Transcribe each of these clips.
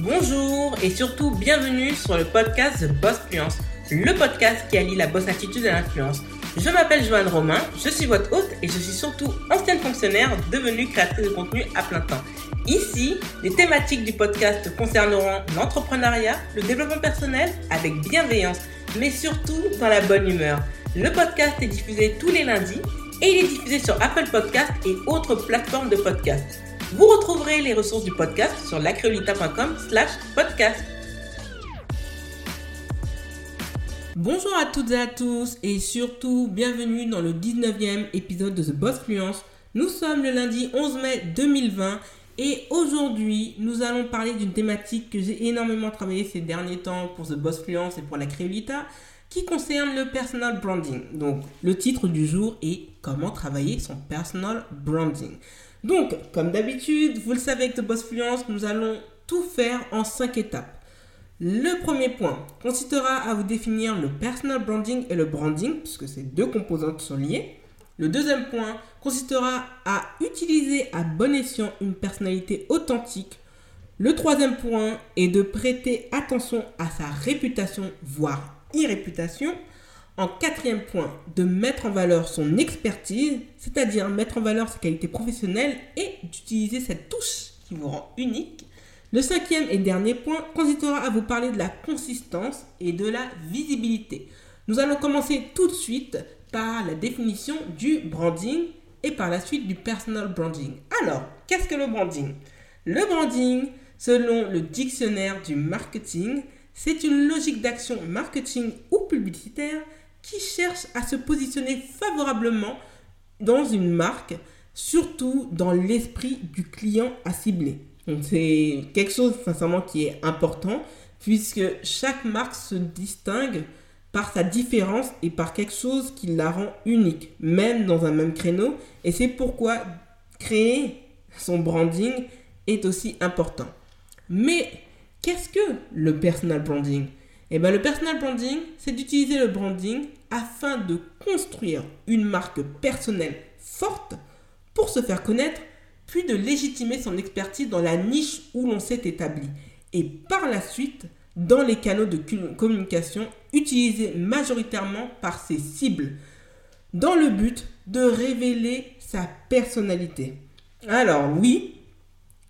Bonjour et surtout bienvenue sur le podcast The Boss Fluence, le podcast qui allie la boss attitude et l'influence. Je m'appelle Joanne Romain, je suis votre hôte et je suis surtout ancienne fonctionnaire devenue créatrice de contenu à plein temps. Ici, les thématiques du podcast concerneront l'entrepreneuriat, le développement personnel avec bienveillance, mais surtout dans la bonne humeur. Le podcast est diffusé tous les lundis et il est diffusé sur Apple Podcast et autres plateformes de podcast. Vous retrouverez les ressources du podcast sur lacreolita.com slash podcast. Bonjour à toutes et à tous et surtout bienvenue dans le 19e épisode de The Boss Fluence. Nous sommes le lundi 11 mai 2020 et aujourd'hui nous allons parler d'une thématique que j'ai énormément travaillé ces derniers temps pour The Boss Fluence et pour la Créolita qui concerne le personal branding. Donc le titre du jour est comment travailler son personal branding. Donc, comme d'habitude, vous le savez avec The Boss Fluence, nous allons tout faire en cinq étapes. Le premier point consistera à vous définir le personal branding et le branding, puisque ces deux composantes sont liées. Le deuxième point consistera à utiliser à bon escient une personnalité authentique. Le troisième point est de prêter attention à sa réputation, voire irréputation. En quatrième point, de mettre en valeur son expertise, c'est-à-dire mettre en valeur ses qualités professionnelles et d'utiliser cette touche qui vous rend unique. Le cinquième et dernier point consistera à vous parler de la consistance et de la visibilité. Nous allons commencer tout de suite par la définition du branding et par la suite du personal branding. Alors, qu'est-ce que le branding? Le branding, selon le dictionnaire du marketing, c'est une logique d'action marketing ou publicitaire qui cherche à se positionner favorablement dans une marque, surtout dans l'esprit du client à cibler. C'est quelque chose sincèrement qui est important puisque chaque marque se distingue par sa différence et par quelque chose qui la rend unique, même dans un même créneau. Et c'est pourquoi créer son branding est aussi important. Mais qu'est-ce que le personal branding? Eh bien, le personal branding, c'est d'utiliser le branding afin de construire une marque personnelle forte pour se faire connaître, puis de légitimer son expertise dans la niche où l'on s'est établi, et par la suite dans les canaux de communication utilisés majoritairement par ses cibles, dans le but de révéler sa personnalité. Alors oui,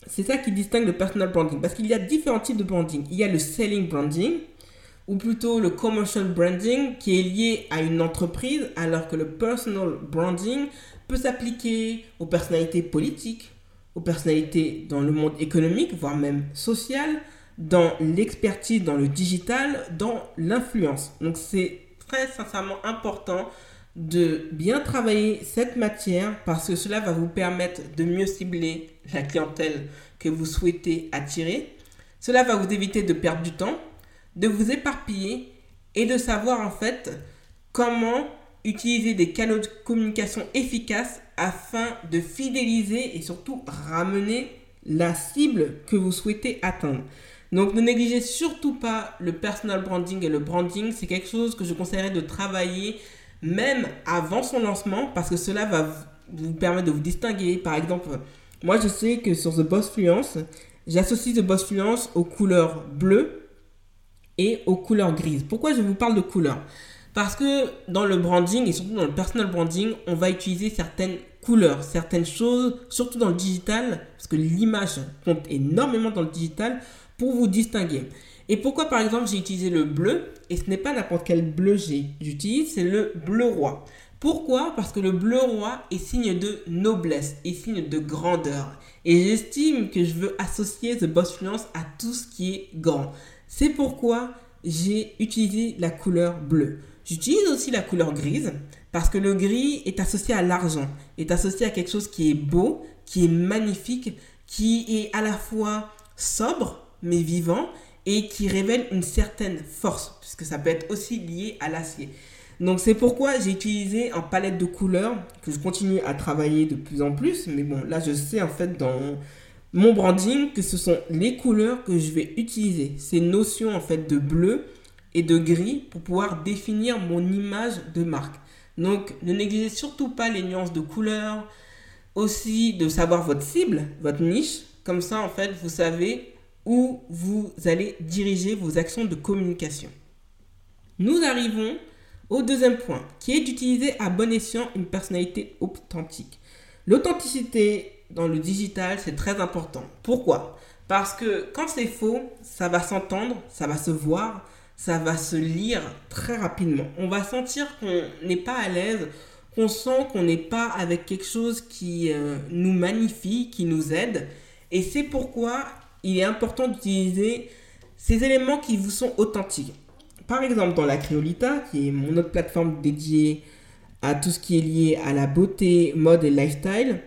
c'est ça qui distingue le personal branding, parce qu'il y a différents types de branding. Il y a le selling branding, ou plutôt le commercial branding qui est lié à une entreprise, alors que le personal branding peut s'appliquer aux personnalités politiques, aux personnalités dans le monde économique, voire même social, dans l'expertise, dans le digital, dans l'influence. Donc c'est très sincèrement important de bien travailler cette matière parce que cela va vous permettre de mieux cibler la clientèle que vous souhaitez attirer. Cela va vous éviter de perdre du temps de vous éparpiller et de savoir en fait comment utiliser des canaux de communication efficaces afin de fidéliser et surtout ramener la cible que vous souhaitez atteindre. Donc ne négligez surtout pas le personal branding et le branding, c'est quelque chose que je conseillerais de travailler même avant son lancement parce que cela va vous permettre de vous distinguer. Par exemple, moi je sais que sur The Boss Fluence, j'associe The Boss Fluence aux couleurs bleues, et aux couleurs grises. Pourquoi je vous parle de couleurs? Parce que dans le branding et surtout dans le personal branding, on va utiliser certaines couleurs, certaines choses, surtout dans le digital, parce que l'image compte énormément dans le digital, pour vous distinguer. Et pourquoi par exemple j'ai utilisé le bleu, et ce n'est pas n'importe quel bleu j'utilise, c'est le bleu roi. Pourquoi? Parce que le bleu roi est signe de noblesse, est signe de grandeur. Et j'estime que je veux associer The Boss Fluence à tout ce qui est grand. C'est pourquoi j'ai utilisé la couleur bleue. J'utilise aussi la couleur grise parce que le gris est associé à l'argent, est associé à quelque chose qui est beau, qui est magnifique, qui est à la fois sobre mais vivant et qui révèle une certaine force, puisque ça peut être aussi lié à l'acier. Donc c'est pourquoi j'ai utilisé un palette de couleurs que je continue à travailler de plus en plus, mais bon là je sais en fait dans mon branding que ce sont les couleurs que je vais utiliser, ces notions en fait de bleu et de gris pour pouvoir définir mon image de marque. Donc ne négligez surtout pas les nuances de couleurs, aussi de savoir votre cible, votre niche, comme ça en fait vous savez où vous allez diriger vos actions de communication. Nous arrivons au deuxième point, qui est d'utiliser à bon escient une personnalité authentique. L'authenticité dans le digital, c'est très important. Pourquoi? Parce que quand c'est faux, ça va s'entendre, ça va se voir, ça va se lire très rapidement. On va sentir qu'on n'est pas à l'aise, qu'on sent qu'on n'est pas avec quelque chose qui euh, nous magnifie, qui nous aide. Et c'est pourquoi il est important d'utiliser ces éléments qui vous sont authentiques par exemple, dans la Créolita, qui est mon autre plateforme dédiée à tout ce qui est lié à la beauté, mode et lifestyle,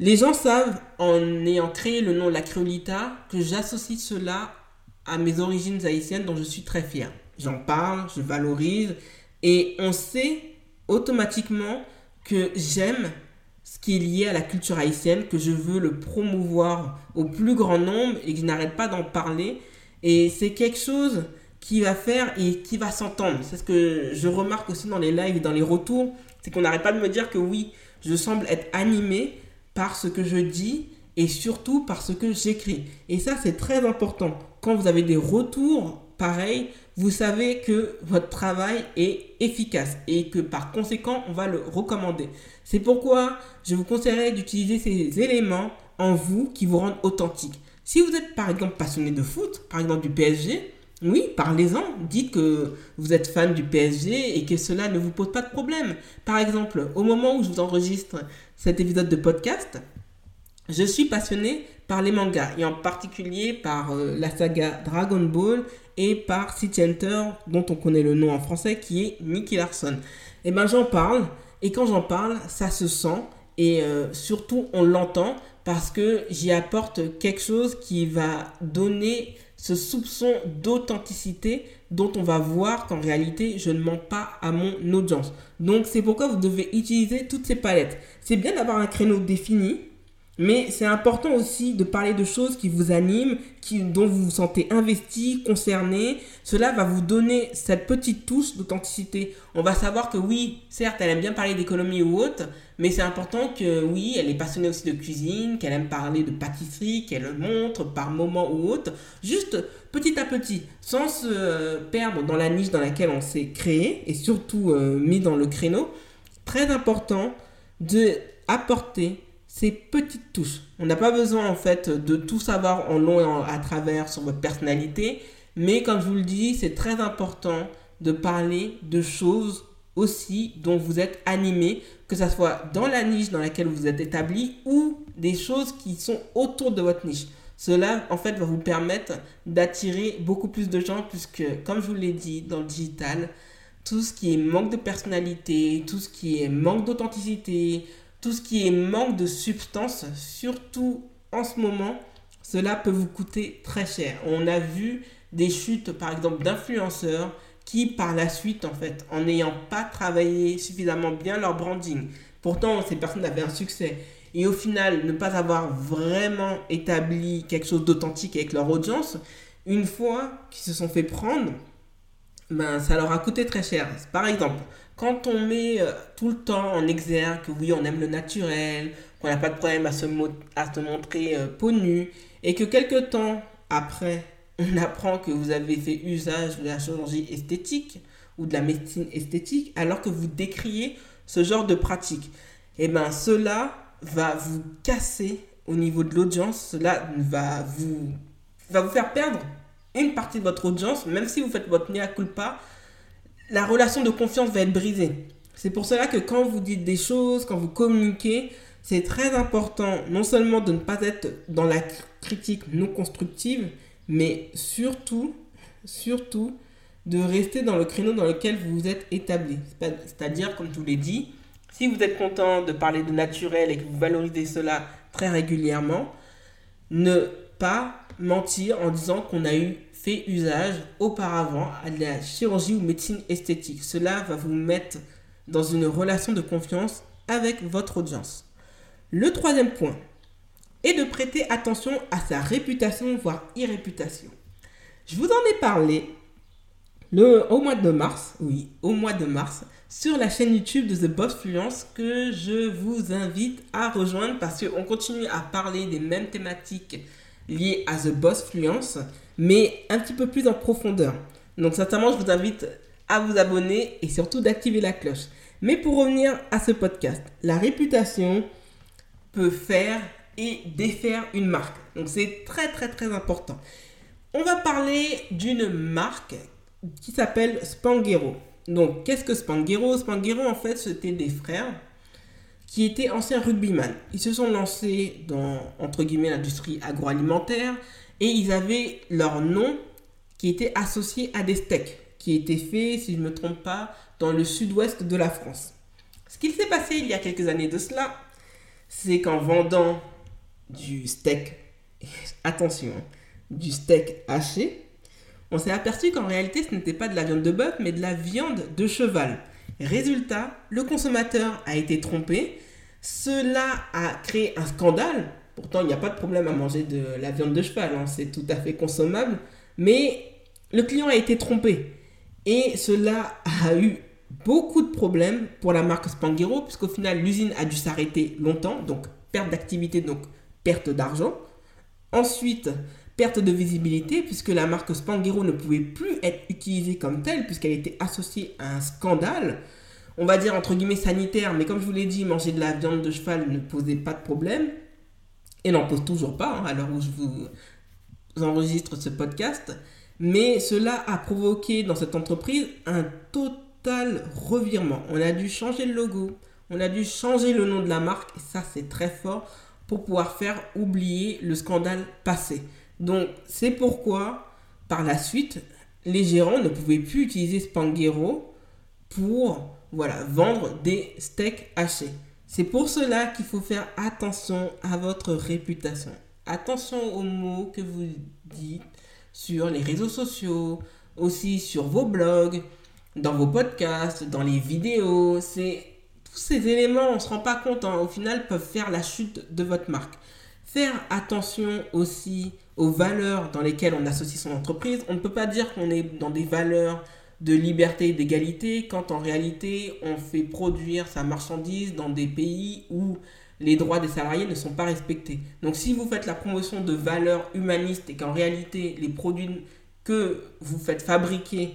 les gens savent, en ayant créé le nom La Créolita, que j'associe cela à mes origines haïtiennes dont je suis très fier. J'en parle, je valorise, et on sait automatiquement que j'aime ce qui est lié à la culture haïtienne, que je veux le promouvoir au plus grand nombre et que je n'arrête pas d'en parler. Et c'est quelque chose qui va faire et qui va s'entendre. C'est ce que je remarque aussi dans les lives et dans les retours, c'est qu'on n'arrête pas de me dire que oui, je semble être animé par ce que je dis et surtout par ce que j'écris. Et ça, c'est très important. Quand vous avez des retours pareils, vous savez que votre travail est efficace et que par conséquent, on va le recommander. C'est pourquoi je vous conseillerais d'utiliser ces éléments en vous qui vous rendent authentique. Si vous êtes par exemple passionné de foot, par exemple du PSG, oui, parlez-en. Dites que vous êtes fan du PSG et que cela ne vous pose pas de problème. Par exemple, au moment où je vous enregistre cet épisode de podcast, je suis passionné par les mangas et en particulier par euh, la saga Dragon Ball et par City Hunter dont on connaît le nom en français qui est Nicky Larson. Et eh ben j'en parle et quand j'en parle, ça se sent et euh, surtout on l'entend parce que j'y apporte quelque chose qui va donner ce soupçon d'authenticité dont on va voir qu'en réalité, je ne mens pas à mon audience. Donc, c'est pourquoi vous devez utiliser toutes ces palettes. C'est bien d'avoir un créneau défini, mais c'est important aussi de parler de choses qui vous animent, qui, dont vous vous sentez investi, concerné. Cela va vous donner cette petite touche d'authenticité. On va savoir que oui, certes, elle aime bien parler d'économie ou autre, mais c'est important que oui, elle est passionnée aussi de cuisine, qu'elle aime parler de pâtisserie, qu'elle le montre par moment ou autre. Juste petit à petit, sans se perdre dans la niche dans laquelle on s'est créé et surtout euh, mis dans le créneau. Très important de apporter ces petites touches. On n'a pas besoin en fait de tout savoir en long et à travers sur votre personnalité, mais comme je vous le dis, c'est très important de parler de choses aussi dont vous êtes animé, que ce soit dans la niche dans laquelle vous êtes établi ou des choses qui sont autour de votre niche. Cela, en fait, va vous permettre d'attirer beaucoup plus de gens puisque, comme je vous l'ai dit, dans le digital, tout ce qui est manque de personnalité, tout ce qui est manque d'authenticité, tout ce qui est manque de substance, surtout en ce moment, cela peut vous coûter très cher. On a vu des chutes, par exemple, d'influenceurs qui, par la suite, en fait, en n'ayant pas travaillé suffisamment bien leur branding, pourtant ces personnes avaient un succès, et au final ne pas avoir vraiment établi quelque chose d'authentique avec leur audience, une fois qu'ils se sont fait prendre, ben, ça leur a coûté très cher. Par exemple, quand on met euh, tout le temps en exergue que oui, on aime le naturel, qu'on n'a pas de problème à se, montrer euh, peau nue, et que quelques temps après, on apprend que vous avez fait usage de la chirurgie esthétique ou de la médecine esthétique, alors que vous décriez ce genre de pratique, et eh bien cela va vous casser au niveau de l'audience, cela va vous, va vous faire perdre une partie de votre audience, même si vous faites votre à culpa, la relation de confiance va être brisée. C'est pour cela que quand vous dites des choses, quand vous communiquez, c'est très important non seulement de ne pas être dans la critique non constructive, mais surtout, surtout, de rester dans le créneau dans lequel vous vous êtes établi. C'est-à-dire, comme je vous l'ai dit, si vous êtes content de parler de naturel et que vous valorisez cela très régulièrement, ne pas mentir en disant qu'on a eu fait usage auparavant à la chirurgie ou médecine esthétique. Cela va vous mettre dans une relation de confiance avec votre audience. Le troisième point est de prêter attention à sa réputation, voire irréputation. Je vous en ai parlé le, au mois de mars, oui, au mois de mars, sur la chaîne YouTube de The Boss Fluence que je vous invite à rejoindre parce qu'on continue à parler des mêmes thématiques liées à The Boss Fluence, mais un petit peu plus en profondeur. Donc sincèrement, je vous invite à vous abonner et surtout d'activer la cloche. Mais pour revenir à ce podcast, la réputation peut faire et défaire une marque. Donc c'est très très très important. On va parler d'une marque qui s'appelle Spanghero. Donc qu'est-ce que Spanghero? Spanghero en fait c'était des frères qui étaient anciens rugbyman. Ils se sont lancés dans entre guillemets l'industrie agroalimentaire et ils avaient leur nom qui était associé à des steaks qui étaient faits, si je ne me trompe pas, dans le sud-ouest de la France. Ce qu'il s'est passé il y a quelques années de cela, c'est qu'en vendant du steak, attention, du steak haché, on s'est aperçu qu'en réalité ce n'était pas de la viande de bœuf, mais de la viande de cheval. Résultat, le consommateur a été trompé. Cela a créé un scandale. Pourtant, il n'y a pas de problème à manger de la viande de cheval, hein. c'est tout à fait consommable. Mais le client a été trompé. Et cela a eu beaucoup de problèmes pour la marque Spanghero, puisqu'au final, l'usine a dû s'arrêter longtemps, donc perte d'activité, donc perte d'argent. Ensuite, perte de visibilité, puisque la marque Spanghero ne pouvait plus être utilisée comme telle, puisqu'elle était associée à un scandale, on va dire entre guillemets sanitaire, mais comme je vous l'ai dit, manger de la viande de cheval ne posait pas de problème, et n'en pose toujours pas, hein, à l'heure où je vous enregistre ce podcast. Mais cela a provoqué dans cette entreprise un total revirement. On a dû changer le logo, on a dû changer le nom de la marque, et ça c'est très fort pour pouvoir faire oublier le scandale passé. Donc c'est pourquoi par la suite les gérants ne pouvaient plus utiliser Spanghero pour voilà, vendre des steaks hachés. C'est pour cela qu'il faut faire attention à votre réputation. Attention aux mots que vous dites sur les réseaux sociaux, aussi sur vos blogs, dans vos podcasts, dans les vidéos. C'est tous ces éléments, on ne se rend pas compte, hein, au final, peuvent faire la chute de votre marque. Faire attention aussi aux valeurs dans lesquelles on associe son entreprise. On ne peut pas dire qu'on est dans des valeurs de liberté et d'égalité quand en réalité on fait produire sa marchandise dans des pays où les droits des salariés ne sont pas respectés. Donc si vous faites la promotion de valeurs humanistes et qu'en réalité les produits que vous faites fabriquer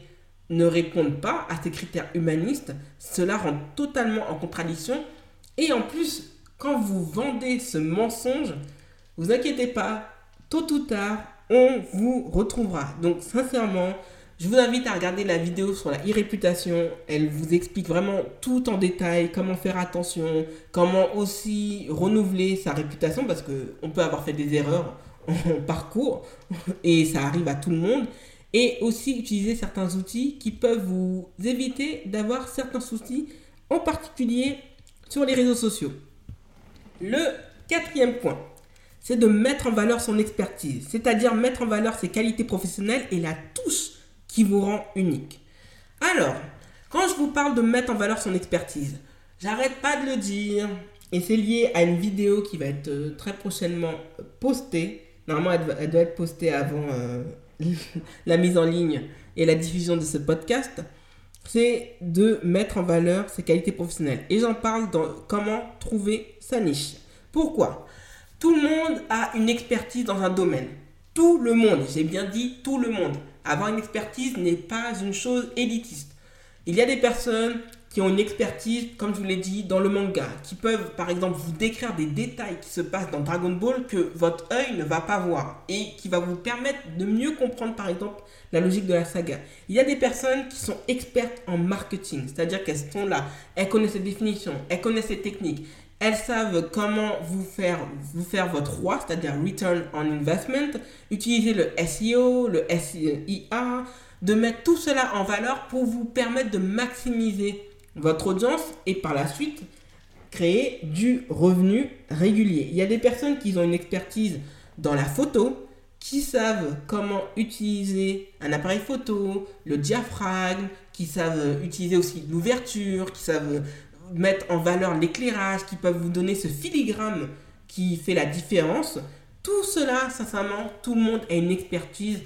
ne répondent pas à ces critères humanistes, cela rend totalement en contradiction. Et en plus, quand vous vendez ce mensonge, vous inquiétez pas, tôt ou tard, on vous retrouvera. Donc sincèrement, je vous invite à regarder la vidéo sur la e-réputation. Elle vous explique vraiment tout en détail, comment faire attention, comment aussi renouveler sa réputation, parce qu'on peut avoir fait des erreurs en parcours, et ça arrive à tout le monde. Et aussi utiliser certains outils qui peuvent vous éviter d'avoir certains soucis, en particulier sur les réseaux sociaux. Le quatrième point, c'est de mettre en valeur son expertise, c'est-à-dire mettre en valeur ses qualités professionnelles et la touche qui vous rend unique. Alors, quand je vous parle de mettre en valeur son expertise, j'arrête pas de le dire, et c'est lié à une vidéo qui va être euh, très prochainement postée. Normalement, elle doit être postée avant euh, la mise en ligne et la diffusion de ce podcast. C'est de mettre en valeur ses qualités professionnelles. Et j'en parle dans comment trouver sa niche. Pourquoi? Tout le monde a une expertise dans un domaine. Tout le monde, j'ai bien dit tout le monde avoir une expertise n'est pas une chose élitiste. Il y a des personnes qui ont une expertise, comme je vous l'ai dit, dans le manga, qui peuvent par exemple vous décrire des détails qui se passent dans Dragon Ball que votre œil ne va pas voir et qui va vous permettre de mieux comprendre par exemple la logique de la saga. Il y a des personnes qui sont expertes en marketing, c'est-à-dire qu'elles sont là, elles connaissent les définitions, elles connaissent les techniques, elles savent comment vous faire, vous faire votre roi, c'est-à-dire Return on Investment, utiliser le SEO, le SIA, de mettre tout cela en valeur pour vous permettre de maximiser votre audience et par la suite créer du revenu régulier. Il y a des personnes qui ont une expertise dans la photo, qui savent comment utiliser un appareil photo, le diaphragme, qui savent utiliser aussi l'ouverture, qui savent mettre en valeur l'éclairage, qui peuvent vous donner ce filigrane qui fait la différence. Tout cela, sincèrement, tout le monde a une expertise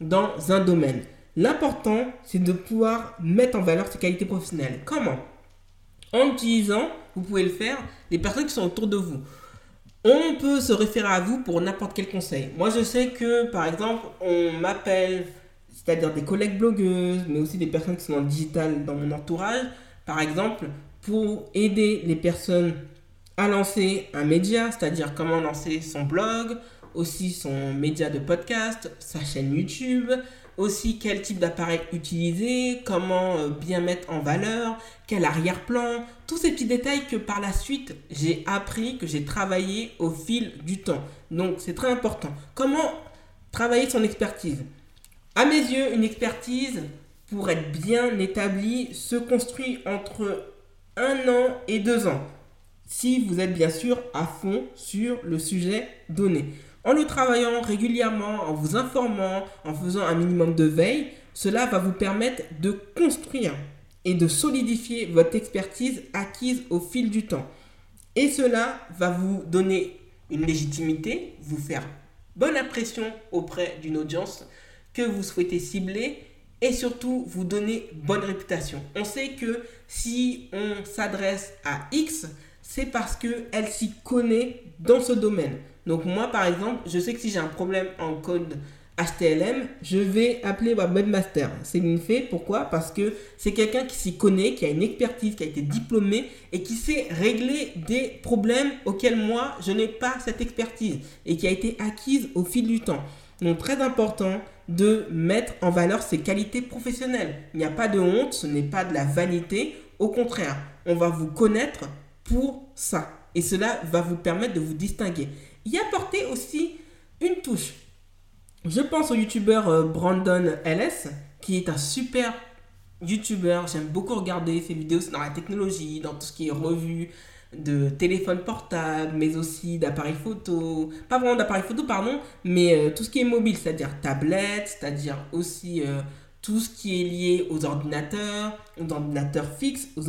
dans un domaine. L'important, c'est de pouvoir mettre en valeur ses qualités professionnelles. Comment? En utilisant, vous pouvez le faire, les personnes qui sont autour de vous. On peut se référer à vous pour n'importe quel conseil. Moi, je sais que, par exemple, on m'appelle, c'est-à-dire des collègues blogueuses, mais aussi des personnes qui sont en digital dans mon entourage, par exemple, pour aider les personnes à lancer un média, c'est-à-dire comment lancer son blog, aussi son média de podcast, sa chaîne YouTube, aussi quel type d'appareil utiliser, comment euh, bien mettre en valeur, quel arrière-plan, tous ces petits détails que par la suite j'ai appris, que j'ai travaillé au fil du temps. Donc c'est très important. Comment travailler son expertise? À mes yeux, une expertise, pour être bien établie, se construit entre un an et deux ans. Si vous êtes bien sûr à fond sur le sujet donné. En le travaillant régulièrement, en vous informant, en faisant un minimum de veille, cela va vous permettre de construire et de solidifier votre expertise acquise au fil du temps. Et cela va vous donner une légitimité, vous faire bonne impression auprès d'une audience que vous souhaitez cibler et surtout vous donner bonne réputation. On sait que si on s'adresse à X, c'est parce qu'elle s'y connaît dans ce domaine. Donc moi, par exemple, je sais que si j'ai un problème en code HTML, je vais appeler Webmaster. C'est une fait. Pourquoi? Parce que c'est quelqu'un qui s'y connaît, qui a une expertise, qui a été diplômé et qui sait régler des problèmes auxquels moi, je n'ai pas cette expertise et qui a été acquise au fil du temps. Donc très important de mettre en valeur ses qualités professionnelles. Il n'y a pas de honte, ce n'est pas de la vanité. Au contraire, on va vous connaître pour ça. Et cela va vous permettre de vous distinguer y apporter aussi une touche. Je pense au youtubeur euh, Brandon LS, qui est un super youtubeur. J'aime beaucoup regarder ses vidéos dans la technologie, dans tout ce qui est revue de téléphone portable, mais aussi d'appareils photo. Pas vraiment d'appareils photo, pardon, mais euh, tout ce qui est mobile, c'est-à-dire tablette, c'est-à-dire aussi euh, tout ce qui est lié aux ordinateurs, aux ordinateurs fixes, aux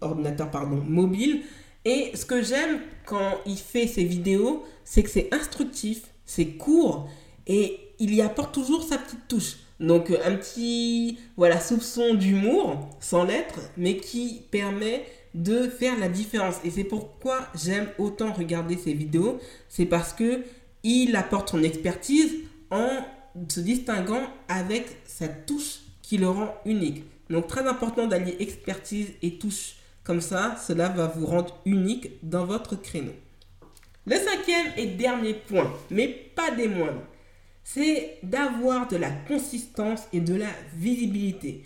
ordinateurs pardon, mobiles. Et ce que j'aime quand il fait ses vidéos, c'est que c'est instructif, c'est court et il y apporte toujours sa petite touche. Donc un petit voilà soupçon d'humour sans lettres, mais qui permet de faire la différence. Et c'est pourquoi j'aime autant regarder ses vidéos, c'est parce que il apporte son expertise en se distinguant avec sa touche qui le rend unique. Donc très important d'allier expertise et touche comme ça, cela va vous rendre unique dans votre créneau. Le cinquième et dernier point, mais pas des moindres, c'est d'avoir de la consistance et de la visibilité.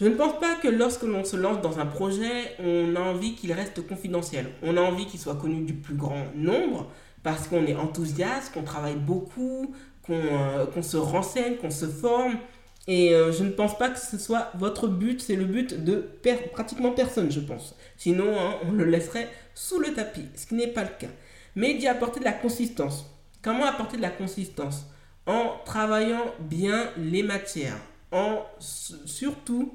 Je ne pense pas que lorsque l'on se lance dans un projet, on a envie qu'il reste confidentiel. On a envie qu'il soit connu du plus grand nombre parce qu'on est enthousiaste, qu'on travaille beaucoup, qu'on euh, se renseigne, qu'on se forme et euh, je ne pense pas que ce soit votre but, c'est le but de pratiquement personne, je pense. Sinon, hein, on le laisserait sous le tapis, ce qui n'est pas le cas. Mais d'y apporter de la consistance. Comment apporter de la consistance? En travaillant bien les matières, en surtout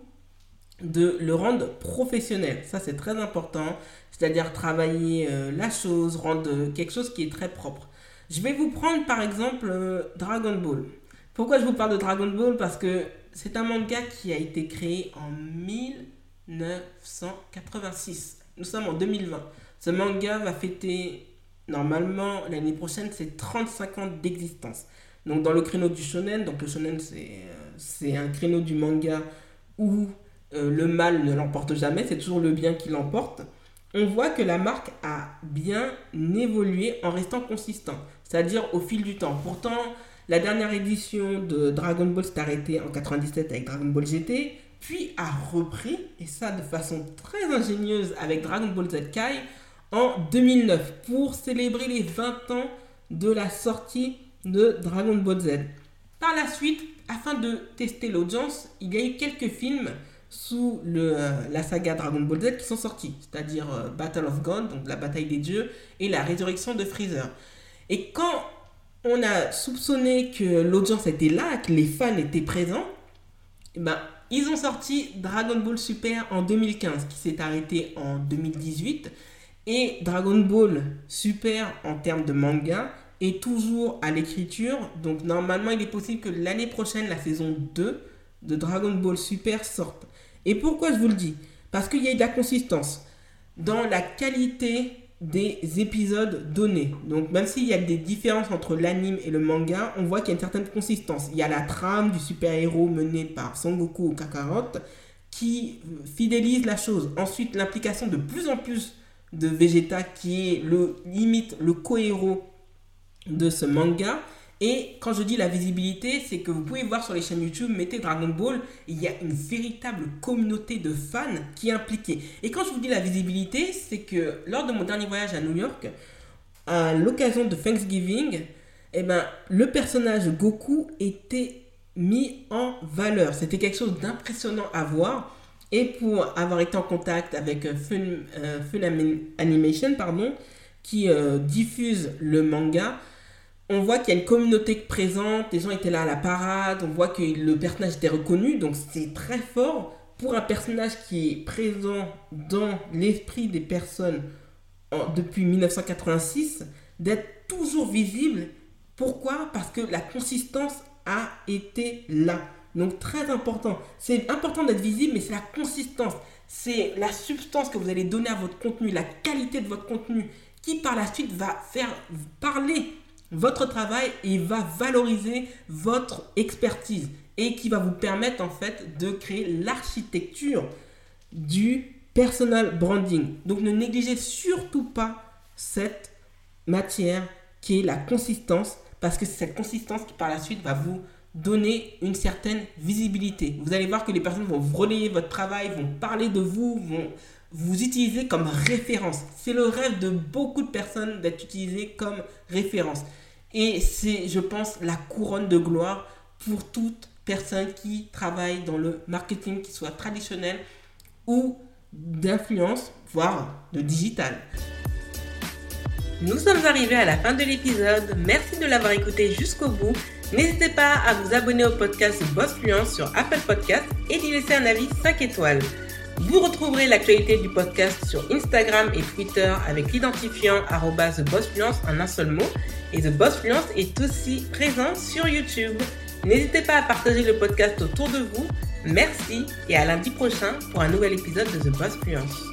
de le rendre professionnel. Ça, c'est très important. C'est-à-dire travailler euh, la chose, rendre quelque chose qui est très propre. Je vais vous prendre par exemple euh, Dragon Ball. Pourquoi je vous parle de Dragon Ball? Parce que c'est un manga qui a été créé en 1986. Nous sommes en 2020. Ce manga va fêter normalement l'année prochaine ses 35 ans d'existence. Donc dans le créneau du shonen, donc le shonen c'est un créneau du manga où euh, le mal ne l'emporte jamais, c'est toujours le bien qui l'emporte. On voit que la marque a bien évolué en restant consistant, c'est-à-dire au fil du temps. Pourtant, la dernière édition de Dragon Ball s'est arrêtée en 97 avec Dragon Ball GT, puis a repris, et ça de façon très ingénieuse avec Dragon Ball Z Kai, en 2009 pour célébrer les 20 ans de la sortie de Dragon Ball Z. Par la suite, afin de tester l'audience, il y a eu quelques films sous euh, la saga Dragon Ball Z qui sont sortis, c'est-à-dire euh, Battle of God, donc la bataille des dieux, et la résurrection de Freezer. Et quand on a soupçonné que l'audience était là, que les fans étaient présents, eh ben, ils ont sorti Dragon Ball Super en 2015, qui s'est arrêté en 2018. Et Dragon Ball Super, en termes de manga, est toujours à l'écriture. Donc normalement, il est possible que l'année prochaine, la saison 2 de Dragon Ball Super sorte. Et pourquoi je vous le dis? Parce qu'il y a de la consistance dans la qualité des épisodes donnés. Donc même s'il y a des différences entre l'anime et le manga, on voit qu'il y a une certaine consistance. Il y a la trame du super-héros mené par Son Goku ou Kakarot qui fidélise la chose. Ensuite, l'implication de plus en plus de Vegeta qui est le limite le co-héros de ce manga et quand je dis la visibilité, c'est que vous pouvez voir sur les chaînes YouTube, mettez Dragon Ball, il y a une véritable communauté de fans qui est impliquée. Et quand je vous dis la visibilité, c'est que lors de mon dernier voyage à New York, à l'occasion de Thanksgiving, eh ben, le personnage Goku était mis en valeur. C'était quelque chose d'impressionnant à voir. Et pour avoir été en contact avec Fun, euh, Animation, pardon, qui euh, diffuse le manga, on voit qu'il y a une communauté présente, les gens étaient là à la parade, on voit que le personnage était reconnu, donc c'est très fort pour un personnage qui est présent dans l'esprit des personnes depuis 1986, d'être toujours visible. Pourquoi? Parce que la consistance a été là. Donc très important. C'est important d'être visible, mais c'est la consistance. C'est la substance que vous allez donner à votre contenu, la qualité de votre contenu, qui par la suite va faire parler votre travail et va valoriser votre expertise et qui va vous permettre en fait de créer l'architecture du personal branding. Donc ne négligez surtout pas cette matière qui est la consistance parce que c'est cette consistance qui par la suite va vous donner une certaine visibilité. Vous allez voir que les personnes vont relayer votre travail, vont parler de vous, vont vous utiliser comme référence. C'est le rêve de beaucoup de personnes d'être utilisé comme référence. Et c'est, je pense, la couronne de gloire pour toute personne qui travaille dans le marketing, qui soit traditionnel ou d'influence, voire de digital. Nous sommes arrivés à la fin de l'épisode. Merci de l'avoir écouté jusqu'au bout. N'hésitez pas à vous abonner au podcast Boss Fluence sur Apple Podcast et d'y laisser un avis 5 étoiles. Vous retrouverez l'actualité du podcast sur Instagram et Twitter avec l'identifiant TheBossFluence en un seul mot. Et The Boss Fluence est aussi présent sur YouTube. N'hésitez pas à partager le podcast autour de vous. Merci et à lundi prochain pour un nouvel épisode de The Boss Fluence.